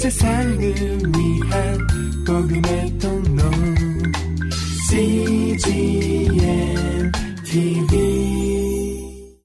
세상을 위한 복음의 통로 CGM TV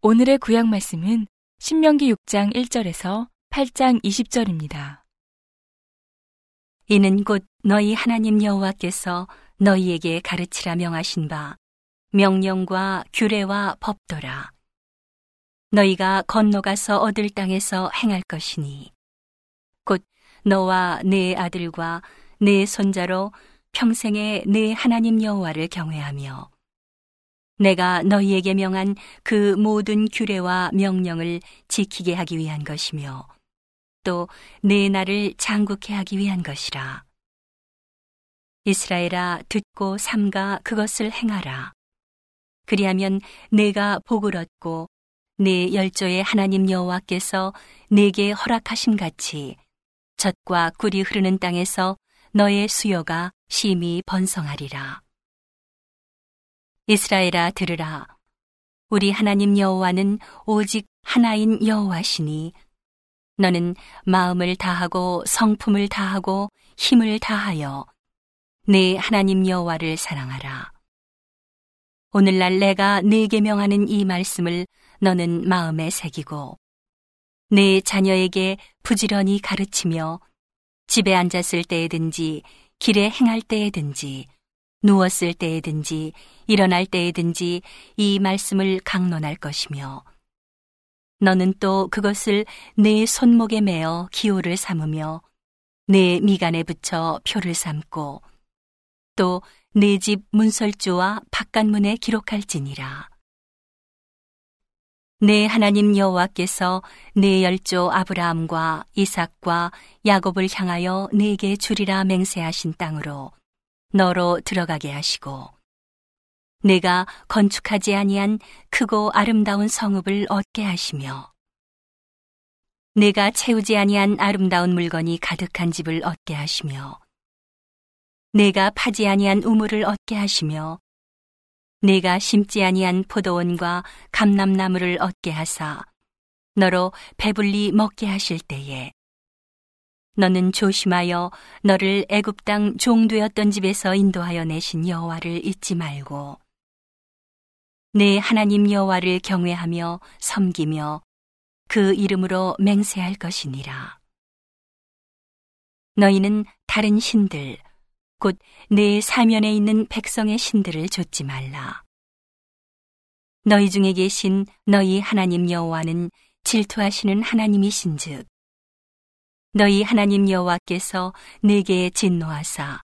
오늘의 구약 말씀은 신명기 6장 1절에서 8장 20절입니다. 이는 곧 너희 하나님 여호와께서 너희에게 가르치라 명하신 바 명령과 규례와 법도라. 너희가 건너가서 얻을 땅에서 행할 것이니 곧 너와 네 아들과 네 손자로 평생에 네 하나님 여호와를 경외하며 내가 너희에게 명한 그 모든 규례와 명령을 지키게 하기 위한 것이며 또내 나를 장국해 하기 위한 것이라. 이스라엘아 듣고 삼가 그것을 행하라. 그리하면 내가 복을 얻고 내 열조의 하나님 여호와께서 내게 허락하심 같이 젖과 꿀이 흐르는 땅에서 너의 수요가 심히 번성하리라. 이스라엘아 들으라. 우리 하나님 여호와는 오직 하나인 여호와시니 너는 마음을 다하고 성품을 다하고 힘을 다하여 내 하나님 여호와를 사랑하라. 오늘날 내가 네게 명하는 이 말씀을 너는 마음에 새기고 내 자녀에게 부지런히 가르치며 집에 앉았을 때에든지 길에 행할 때에든지 누웠을 때에든지 일어날 때에든지 이 말씀을 강론할 것이며 너는 또 그것을 내 손목에 매어 기호를 삼으며 내 미간에 붙여 표를 삼고 또 내 집 문설주와 바깥문에 기록할지니라. 내 하나님 여호와께서 내 열조 아브라함과 이삭과 야곱을 향하여 내게 주리라 맹세하신 땅으로 너로 들어가게 하시고 내가 건축하지 아니한 크고 아름다운 성읍을 얻게 하시며 내가 채우지 아니한 아름다운 물건이 가득한 집을 얻게 하시며 내가 파지 아니한 우물을 얻게 하시며 내가 심지 아니한 포도원과 감람나무를 얻게 하사 너로 배불리 먹게 하실 때에 너는 조심하여 너를 애굽 땅 종되었던 집에서 인도하여 내신 여호와를 잊지 말고 내 하나님 여호와를 경외하며 섬기며 그 이름으로 맹세할 것이니라. 너희는 다른 신들 곧 내 사면에 있는 백성의 신들을 좇지 말라. 너희 중에 계신 너희 하나님 여호와는 질투하시는 하나님이신즉 너희 하나님 여호와께서 내게 진노하사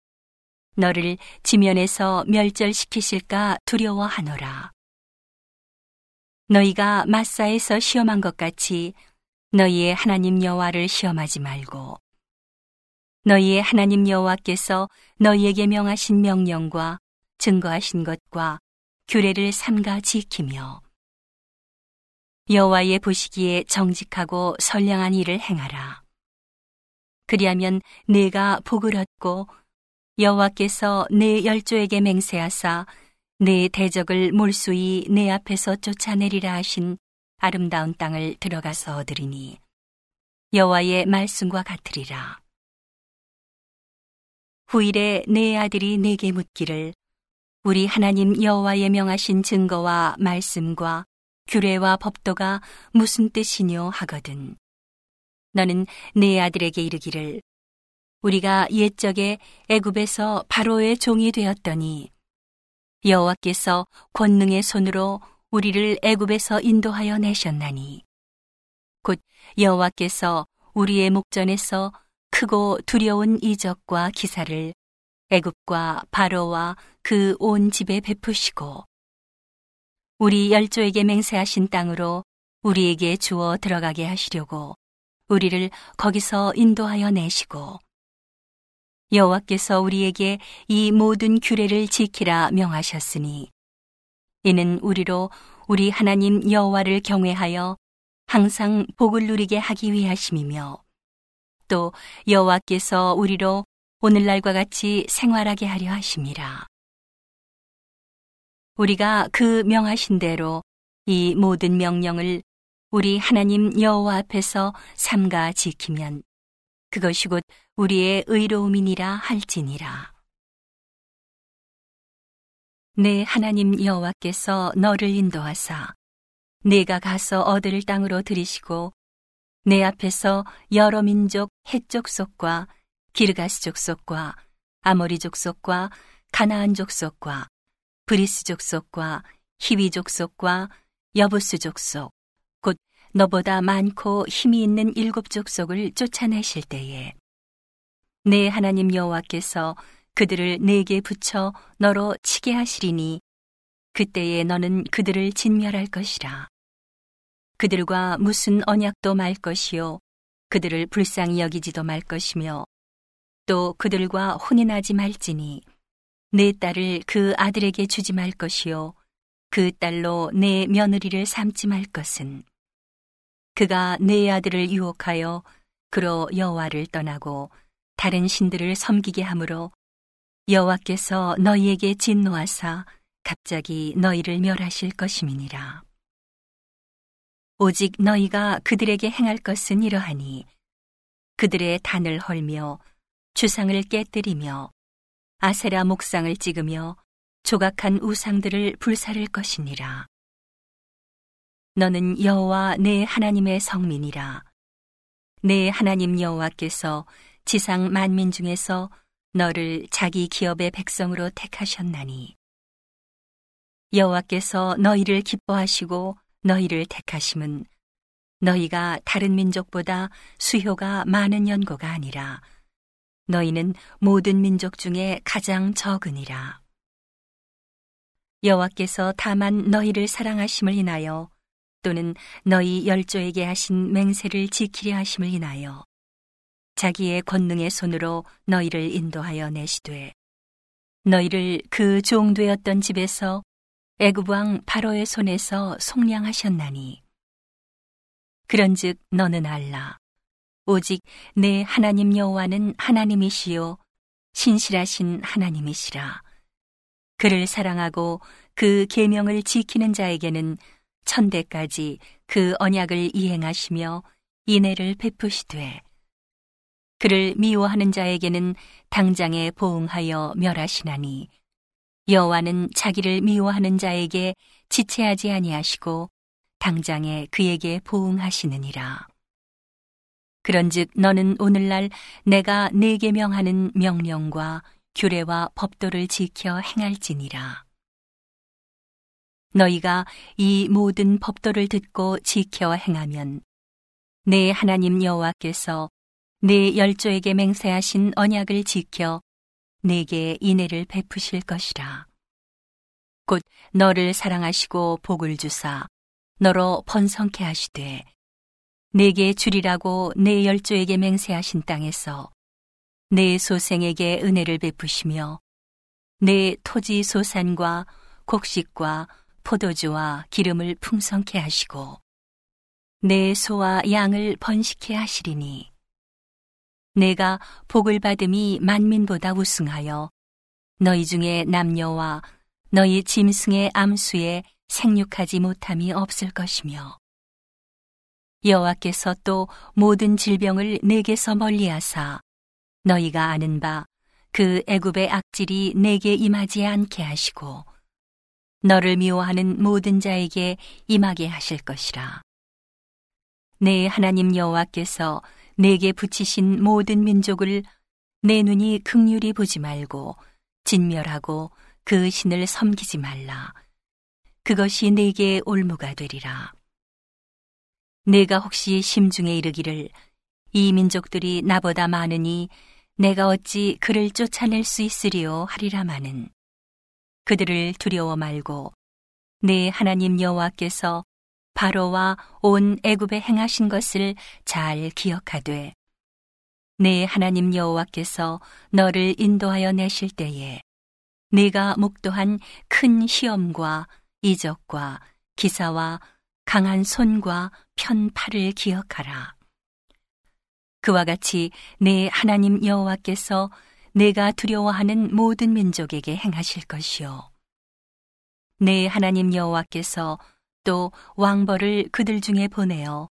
너를 지면에서 멸절시키실까 두려워하노라. 너희가 마사에서 시험한 것 같이 너희의 하나님 여호와를 시험하지 말고 너희의 하나님 여호와께서 너희에게 명하신 명령과 증거하신 것과 규례를 삼가 지키며 여호와의 보시기에 정직하고 선량한 일을 행하라. 그리하면 내가 복을 얻고 여호와께서 내 열조에게 맹세하사 내 대적을 몰수히 내 앞에서 쫓아내리라 하신 아름다운 땅을 들어가서 얻으리니 여호와의 말씀과 같으리라. 후일에 내 아들이 내게 묻기를 우리 하나님 여호와의 명하신 증거와 말씀과 규례와 법도가 무슨 뜻이뇨 하거든. 너는 내 아들에게 이르기를 우리가 옛적에 애굽에서 바로의 종이 되었더니 여호와께서 권능의 손으로 우리를 애굽에서 인도하여 내셨나니 곧 여호와께서 우리의 목전에서 크고 두려운 이적과 기사를 애굽과 바로와 그 온 집에 베푸시고 우리 열조에게 맹세하신 땅으로 우리에게 주어 들어가게 하시려고 우리를 거기서 인도하여 내시고 여호와께서 우리에게 이 모든 규례를 지키라 명하셨으니 이는 우리로 우리 하나님 여호와를 경외하여 항상 복을 누리게 하기 위하심이며 또 여호와께서 우리로 오늘날과 같이 생활하게 하려 하심이라. 우리가 그 명하신 대로 이 모든 명령을 우리 하나님 여호와 앞에서 삼가 지키면 그것이 곧 우리의 의로움이니라 할지니라. 내 하나님 여호와께서 너를 인도하사 내가 가서 얻을 땅으로 들이시고 내 앞에서 여러 민족 헷 족속과 기르가스 족 속과 아모리 족 속과 가나안 족 속과 브리스 족 속과 히위 족 속과 여부스 족 속 곧 너보다 많고 힘이 있는 일곱 족속을 쫓아내실 때에 네 하나님 여호와께서 그들을 네게 붙여 너로 치게 하시리니 그때에 너는 그들을 진멸할 것이라. 그들과 무슨 언약도 말 것이요. 그들을 불쌍히 여기지도 말 것이며 또 그들과 혼인하지 말지니 내 딸을 그 아들에게 주지 말 것이요. 그 딸로 내 며느리를 삼지 말 것은 그가 내 아들을 유혹하여 그로 여호와를 떠나고 다른 신들을 섬기게 하므로 여호와께서 너희에게 진노하사 갑자기 너희를 멸하실 것임이니라. 오직 너희가 그들에게 행할 것은 이러하니 그들의 단을 헐며 주상을 깨뜨리며 아세라 목상을 찍으며 조각한 우상들을 불사를 것이니라. 너는 여호와 내 하나님의 성민이라. 내 하나님 여호와께서 지상 만민 중에서 너를 자기 기업의 백성으로 택하셨나니 여호와께서 너희를 기뻐하시고 너희를 택하심은 너희가 다른 민족보다 수효가 많은 연고가 아니라 너희는 모든 민족 중에 가장 적으니라. 여호와께서 다만 너희를 사랑하심을 인하여 또는 너희 열조에게 하신 맹세를 지키려 하심을 인하여 자기의 권능의 손으로 너희를 인도하여 내시되 너희를 그 종되었던 집에서 애굽 왕 바로의 손에서 속량하셨나니. 그런즉 너는 알라. 오직 내 하나님 여호와는 하나님이시요 신실하신 하나님이시라. 그를 사랑하고 그 계명을 지키는 자에게는 천대까지 그 언약을 이행하시며 인애를 베푸시되 그를 미워하는 자에게는 당장에 보응하여 멸하시나니 여호와는 자기를 미워하는 자에게 지체하지 아니하시고 당장에 그에게 보응하시느니라. 그런즉 너는 오늘날 내가 네게 명하는 명령과 규례와 법도를 지켜 행할지니라. 너희가 이 모든 법도를 듣고 지켜 행하면 내 하나님 여호와께서 내 열조에게 맹세하신 언약을 지켜 내게 인애를 베푸실 것이라. 곧 너를 사랑하시고 복을 주사 너로 번성케 하시되 내게 주리라고 내 열조에게 맹세하신 땅에서 내 소생에게 은혜를 베푸시며 내 토지 소산과 곡식과 포도주와 기름을 풍성케 하시고 내 소와 양을 번식케 하시리니 내가 복을 받음이 만민보다 우승하여 너희 중에 남녀와 너희 짐승의 암수에 생육하지 못함이 없을 것이며 여호와께서 또 모든 질병을 내게서 멀리하사 너희가 아는 바 그 애굽의 악질이 내게 임하지 않게 하시고 너를 미워하는 모든 자에게 임하게 하실 것이라. 내 하나님 여호와께서 내게 붙이신 모든 민족을 내 눈이 극률이 보지 말고 진멸하고 그 신을 섬기지 말라. 그것이 내게 올무가 되리라. 내가 혹시 심중에 이르기를 이 민족들이 나보다 많으니 내가 어찌 그를 쫓아낼 수 있으리요 하리라마는 그들을 두려워 말고 내 하나님 여호와께서 바로와 온 애굽에 행하신 것을 잘 기억하되 내 하나님 여호와께서 너를 인도하여 내실 때에 내가 목도한 큰 시험과 이적과 기사와 강한 손과 편팔을 기억하라. 그와 같이 내 하나님 여호와께서 내가 두려워하는 모든 민족에게 행하실 것이요. 내 하나님 여호와께서 또 왕벌을 그들 중에 보내어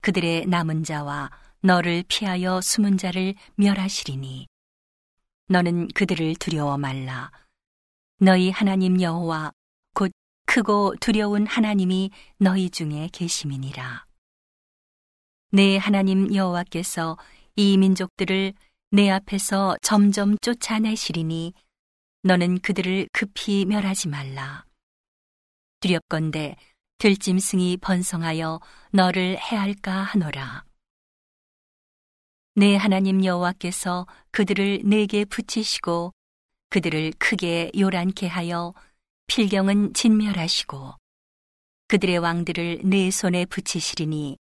그들의 남은 자와 너를 피하여 숨은 자를 멸하시리니 너는 그들을 두려워 말라. 너희 하나님 여호와 곧 크고 두려운 하나님이 너희 중에 계심이니라. 내 하나님 여호와께서 이 민족들을 내 앞에서 점점 쫓아내시리니 너는 그들을 급히 멸하지 말라. 두렵건대 들짐승이 번성하여 너를 해할까 하노라. 내 하나님 여호와께서 그들을 내게 붙이시고 그들을 크게 요란케 하여 필경은 진멸하시고 그들의 왕들을 내 손에 붙이시리니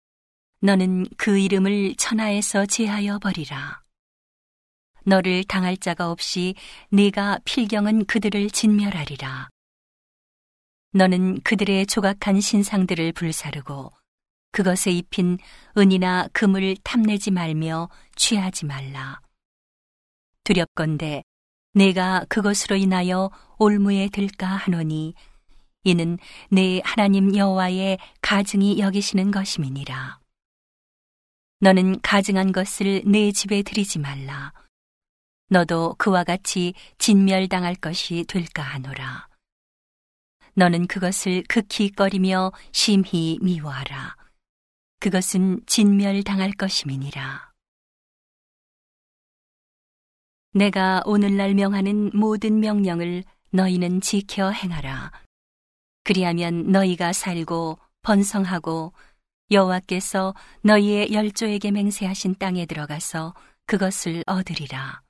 너는 그 이름을 천하에서 제하여 버리라. 너를 당할 자가 없이 네가 필경은 그들을 진멸하리라. 너는 그들의 조각한 신상들을 불사르고 그것에 입힌 은이나 금을 탐내지 말며 취하지 말라. 두렵건대 내가 그것으로 인하여 올무에 들까 하노니 이는 내 하나님 여호와의 가증이 여기시는 것임이니라. 너는 가증한 것을 내 집에 들이지 말라. 너도 그와 같이 진멸당할 것이 될까 하노라. 너는 그것을 극히 꺼리며 심히 미워하라. 그것은 진멸당할 것임이니라. 내가 오늘날 명하는 모든 명령을 너희는 지켜 행하라. 그리하면 너희가 살고 번성하고 여호와께서 너희의 열조에게 맹세하신 땅에 들어가서 그것을 얻으리라.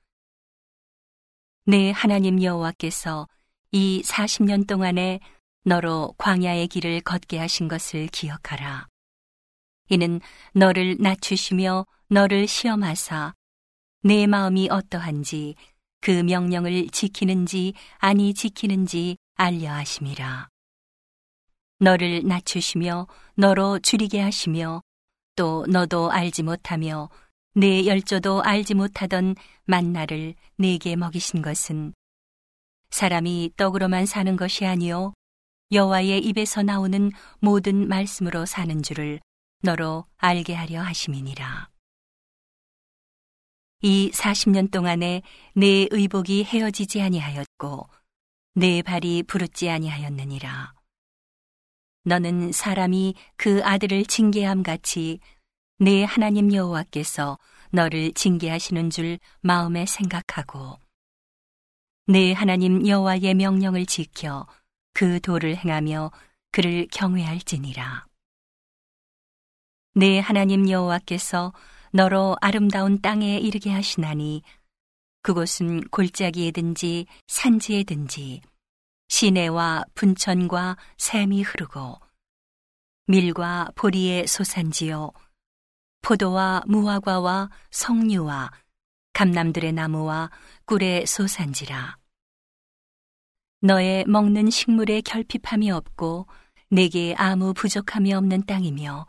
내 하나님 여호와께서 이 40년 동안에 너로 광야의 길을 걷게 하신 것을 기억하라. 이는 너를 낮추시며 너를 시험하사 내 마음이 어떠한지 그 명령을 지키는지 아니 지키는지 알려 하심이라. 너를 낮추시며 너로 줄이게 하시며 또 너도 알지 못하며 내 열조도 알지 못하던 만나를 내게 먹이신 것은 사람이 떡으로만 사는 것이 아니요 여호와의 입에서 나오는 모든 말씀으로 사는 줄을 너로 알게 하려 하심이니라. 이 40년 동안에 내 의복이 헤어지지 아니하였고 내 발이 부르지 아니하였느니라. 너는 사람이 그 아들을 징계함 같이 내 하나님 여호와께서 너를 징계하시는 줄 마음에 생각하고 내 하나님 여호와의 명령을 지켜 그 도를 행하며 그를 경외할지니라. 내 하나님 여호와께서 너로 아름다운 땅에 이르게 하시나니 그곳은 골짜기에든지 산지에든지 시내와 분천과 샘이 흐르고 밀과 보리의 소산지요 포도와 무화과와 석류와 감남들의 나무와 꿀의 소산지라 너의 먹는 식물에 결핍함이 없고 내게 아무 부족함이 없는 땅이며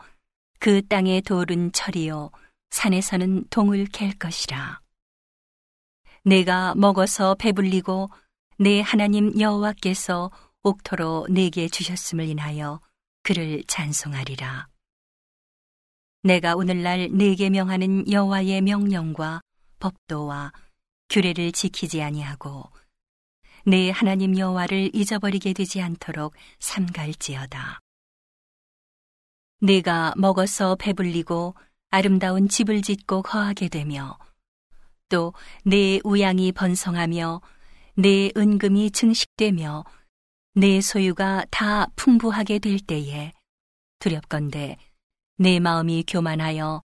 그 땅의 돌은 철이요 산에서는 동을 캘 것이라. 내가 먹어서 배불리고 내 하나님 여호와께서 옥토로 내게 주셨음을 인하여 그를 찬송하리라. 내가 오늘날 내게 명하는 여호와의 명령과 법도와 규례를 지키지 아니하고 내 하나님 여호와를 잊어버리게 되지 않도록 삼갈지어다. 내가 먹어서 배불리고 아름다운 집을 짓고 거하게 되며 또 내 우양이 번성하며 내 은금이 증식되며 내 소유가 다 풍부하게 될 때에 두렵건대 내 마음이 교만하여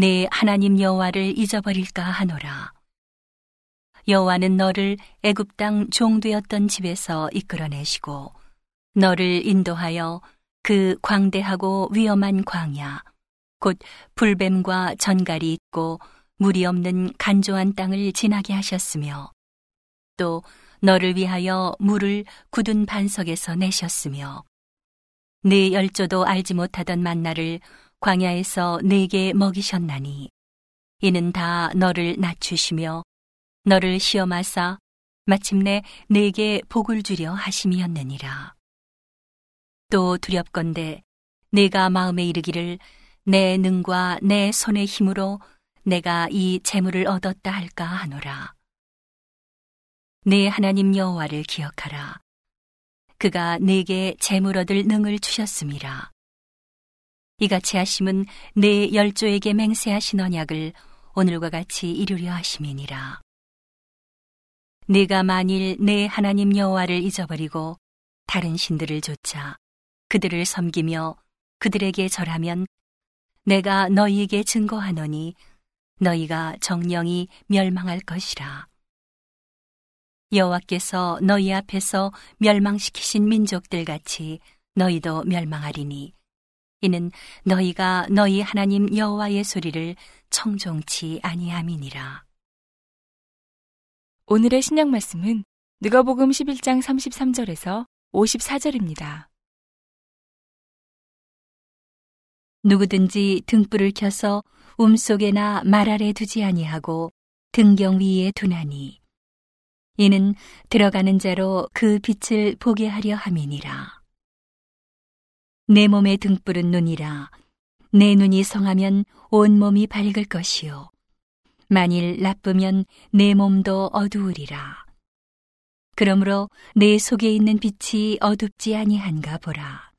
내 하나님 여호와를 잊어버릴까 하노라. 여호와는 너를 애굽 땅 종되었던 집에서 이끌어내시고 너를 인도하여 그 광대하고 위험한 광야 곧 불뱀과 전갈이 있고 물이 없는 간조한 땅을 지나게 하셨으며 또 너를 위하여 물을 굳은 반석에서 내셨으며 내 열조도 알지 못하던 만나를 광야에서 내게 먹이셨나니 이는 다 너를 낮추시며 너를 시험하사 마침내 내게 복을 주려 하심이었느니라. 또 두렵건대 내가 마음에 이르기를 내 능과 내 손의 힘으로 내가 이 재물을 얻었다 할까 하노라. 내 하나님 여호와를 기억하라. 그가 내게 재물 얻을 능을 주셨음이라. 이같이 하심은 내 열조에게 맹세하신 언약을 오늘과 같이 이루려 하심이니라. 네가 만일 내 하나님 여호와를 잊어버리고 다른 신들을 쫓아 그들을 섬기며 그들에게 절하면 내가 너희에게 증거하노니 너희가 정령이 멸망할 것이라. 여호와께서 너희 앞에서 멸망시키신 민족들 같이 너희도 멸망하리니 이는 너희가 너희 하나님 여호와의 소리를 청종치 아니함이니라. 오늘의 신약 말씀은 누가복음 11장 33절에서 54절입니다. 누구든지 등불을 켜서 움속에나 말 아래 두지 아니하고 등경 위에 두나니 이는 들어가는 자로 그 빛을 보게 하려 함이니라. 내 몸의 등불은 눈이라. 내 눈이 성하면 온 몸이 밝을 것이요. 만일 나쁘면 내 몸도 어두우리라. 그러므로 내 속에 있는 빛이 어둡지 아니한가 보라.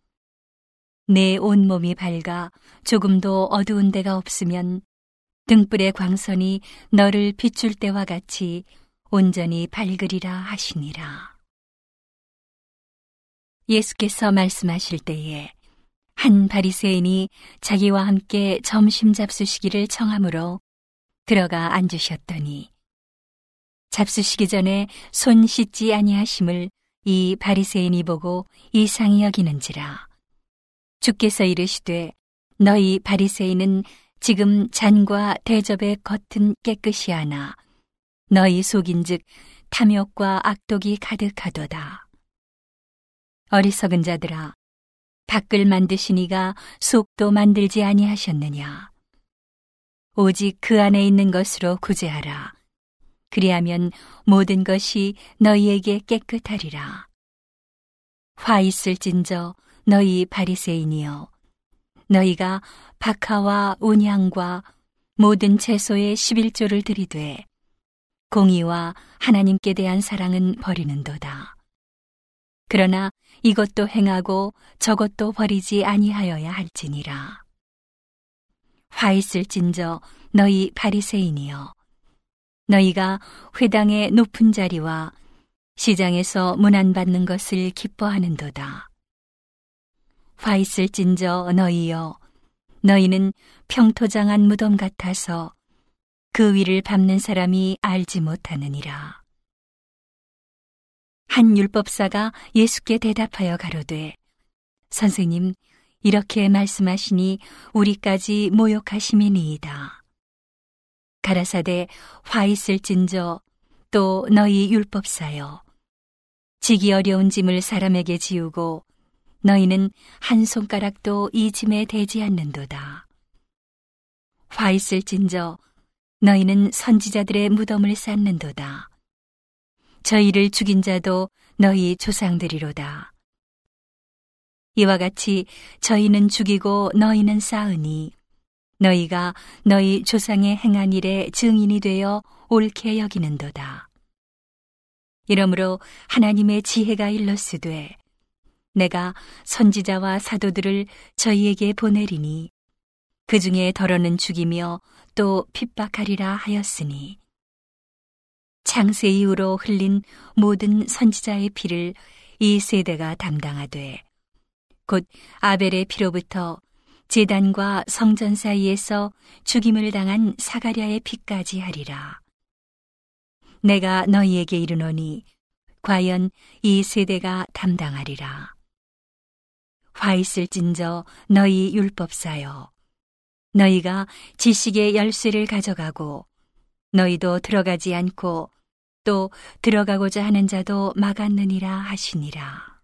내 온 몸이 밝아 조금도 어두운 데가 없으면 등불의 광선이 너를 비출 때와 같이 온전히 밝으리라 하시니라. 예수께서 말씀하실 때에 한 바리새인이 자기와 함께 점심 잡수시기를 청함으로 들어가 앉으셨더니 잡수시기 전에 손 씻지 아니하심을 이 바리새인이 보고 이상히 여기는지라 주께서 이르시되 너희 바리새인은 지금 잔과 대접의 겉은 깨끗이 하나 너희 속인즉 탐욕과 악독이 가득하도다. 어리석은 자들아, 밖을 만드시니가 속도 만들지 아니하셨느냐. 오직 그 안에 있는 것으로 구제하라. 그리하면 모든 것이 너희에게 깨끗하리라. 화 있을진저 너희 바리새인이여 너희가 박하와 온양과 모든 채소의 11조를 들이되 공의와 하나님께 대한 사랑은 버리는도다. 그러나 이것도 행하고 저것도 버리지 아니하여야 할지니라. 화 있을진저 너희 바리새인이여 너희가 회당의 높은 자리와 시장에서 문안 받는 것을 기뻐하는도다. 화 있을진저 너희여 너희는 평토장한 무덤 같아서 그 위를 밟는 사람이 알지 못하느니라. 한 율법사가 예수께 대답하여 가로되 선생님 이렇게 말씀하시니 우리까지 모욕하심이니이다. 가라사대 화 있을진저 또 너희 율법사여 지기 어려운 짐을 사람에게 지우고 너희는 한 손가락도 이 짐에 대지 않는도다. 화 있을진저 너희는 선지자들의 무덤을 쌓는도다. 저희를 죽인 자도 너희 조상들이로다. 이와 같이 저희는 죽이고 너희는 쌓으니 너희가 너희 조상의 행한 일에 증인이 되어 옳게 여기는도다. 이러므로 하나님의 지혜가 일렀으되 내가 선지자와 사도들을 저희에게 보내리니 그 중에 덜어는 죽이며 또 핍박하리라 하였으니 창세 이후로 흘린 모든 선지자의 피를 이 세대가 담당하되 곧 아벨의 피로부터 제단과 성전 사이에서 죽임을 당한 사가랴의 피까지 하리라. 내가 너희에게 이르노니 과연 이 세대가 담당하리라. 화 있을진저 너희 율법사여 너희가 지식의 열쇠를 가져가고 너희도 들어가지 않고 또 들어가고자 하는 자도 막았느니라 하시니라.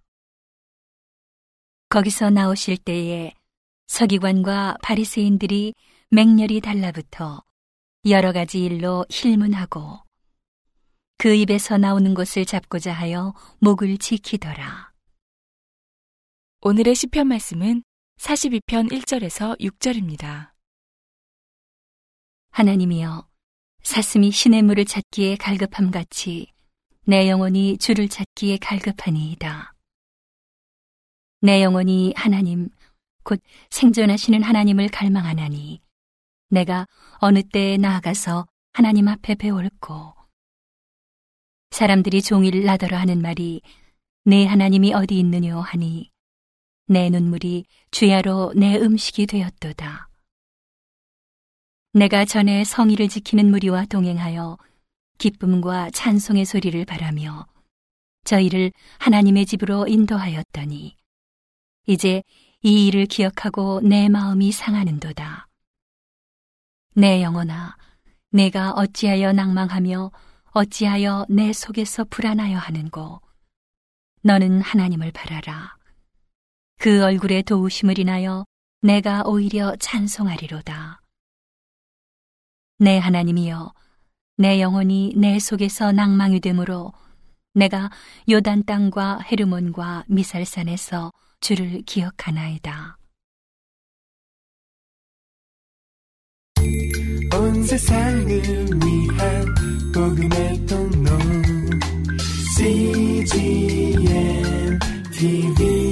거기서 나오실 때에 서기관과 바리새인들이 맹렬히 달라붙어 여러 가지 일로 힐문하고 그 입에서 나오는 것을 잡고자 하여 목을 지키더라. 오늘의 시편 말씀은 42편 1절에서 6절입니다. 하나님이여, 사슴이 신의 물을 찾기에 갈급함 같이 내 영혼이 주를 찾기에 갈급하니이다. 내 영혼이 하나님, 곧 생존하시는 하나님을 갈망하나니 내가 어느 때에 나아가서 하나님 앞에 배울고 사람들이 종일 나더러 하는 말이 내 하나님이 어디 있느뇨 하니 내 눈물이 주야로 내 음식이 되었도다. 내가 전에 성의를 지키는 무리와 동행하여 기쁨과 찬송의 소리를 바라며 저희를 하나님의 집으로 인도하였더니 이제 이 일을 기억하고 내 마음이 상하는도다. 내 영혼아, 내가 어찌하여 낭망하며 어찌하여 내 속에서 불안하여 하는고. 너는 하나님을 바라라. 그 얼굴에 도우심을 인하여 내가 오히려 찬송하리로다. 내 하나님이여, 내 영혼이 내 속에서 낭망이 되므로 내가 요단 땅과 헤르몬과 미살산에서 주를 기억하나이다. 온 세상을 위한 복음의 통로 CGM TV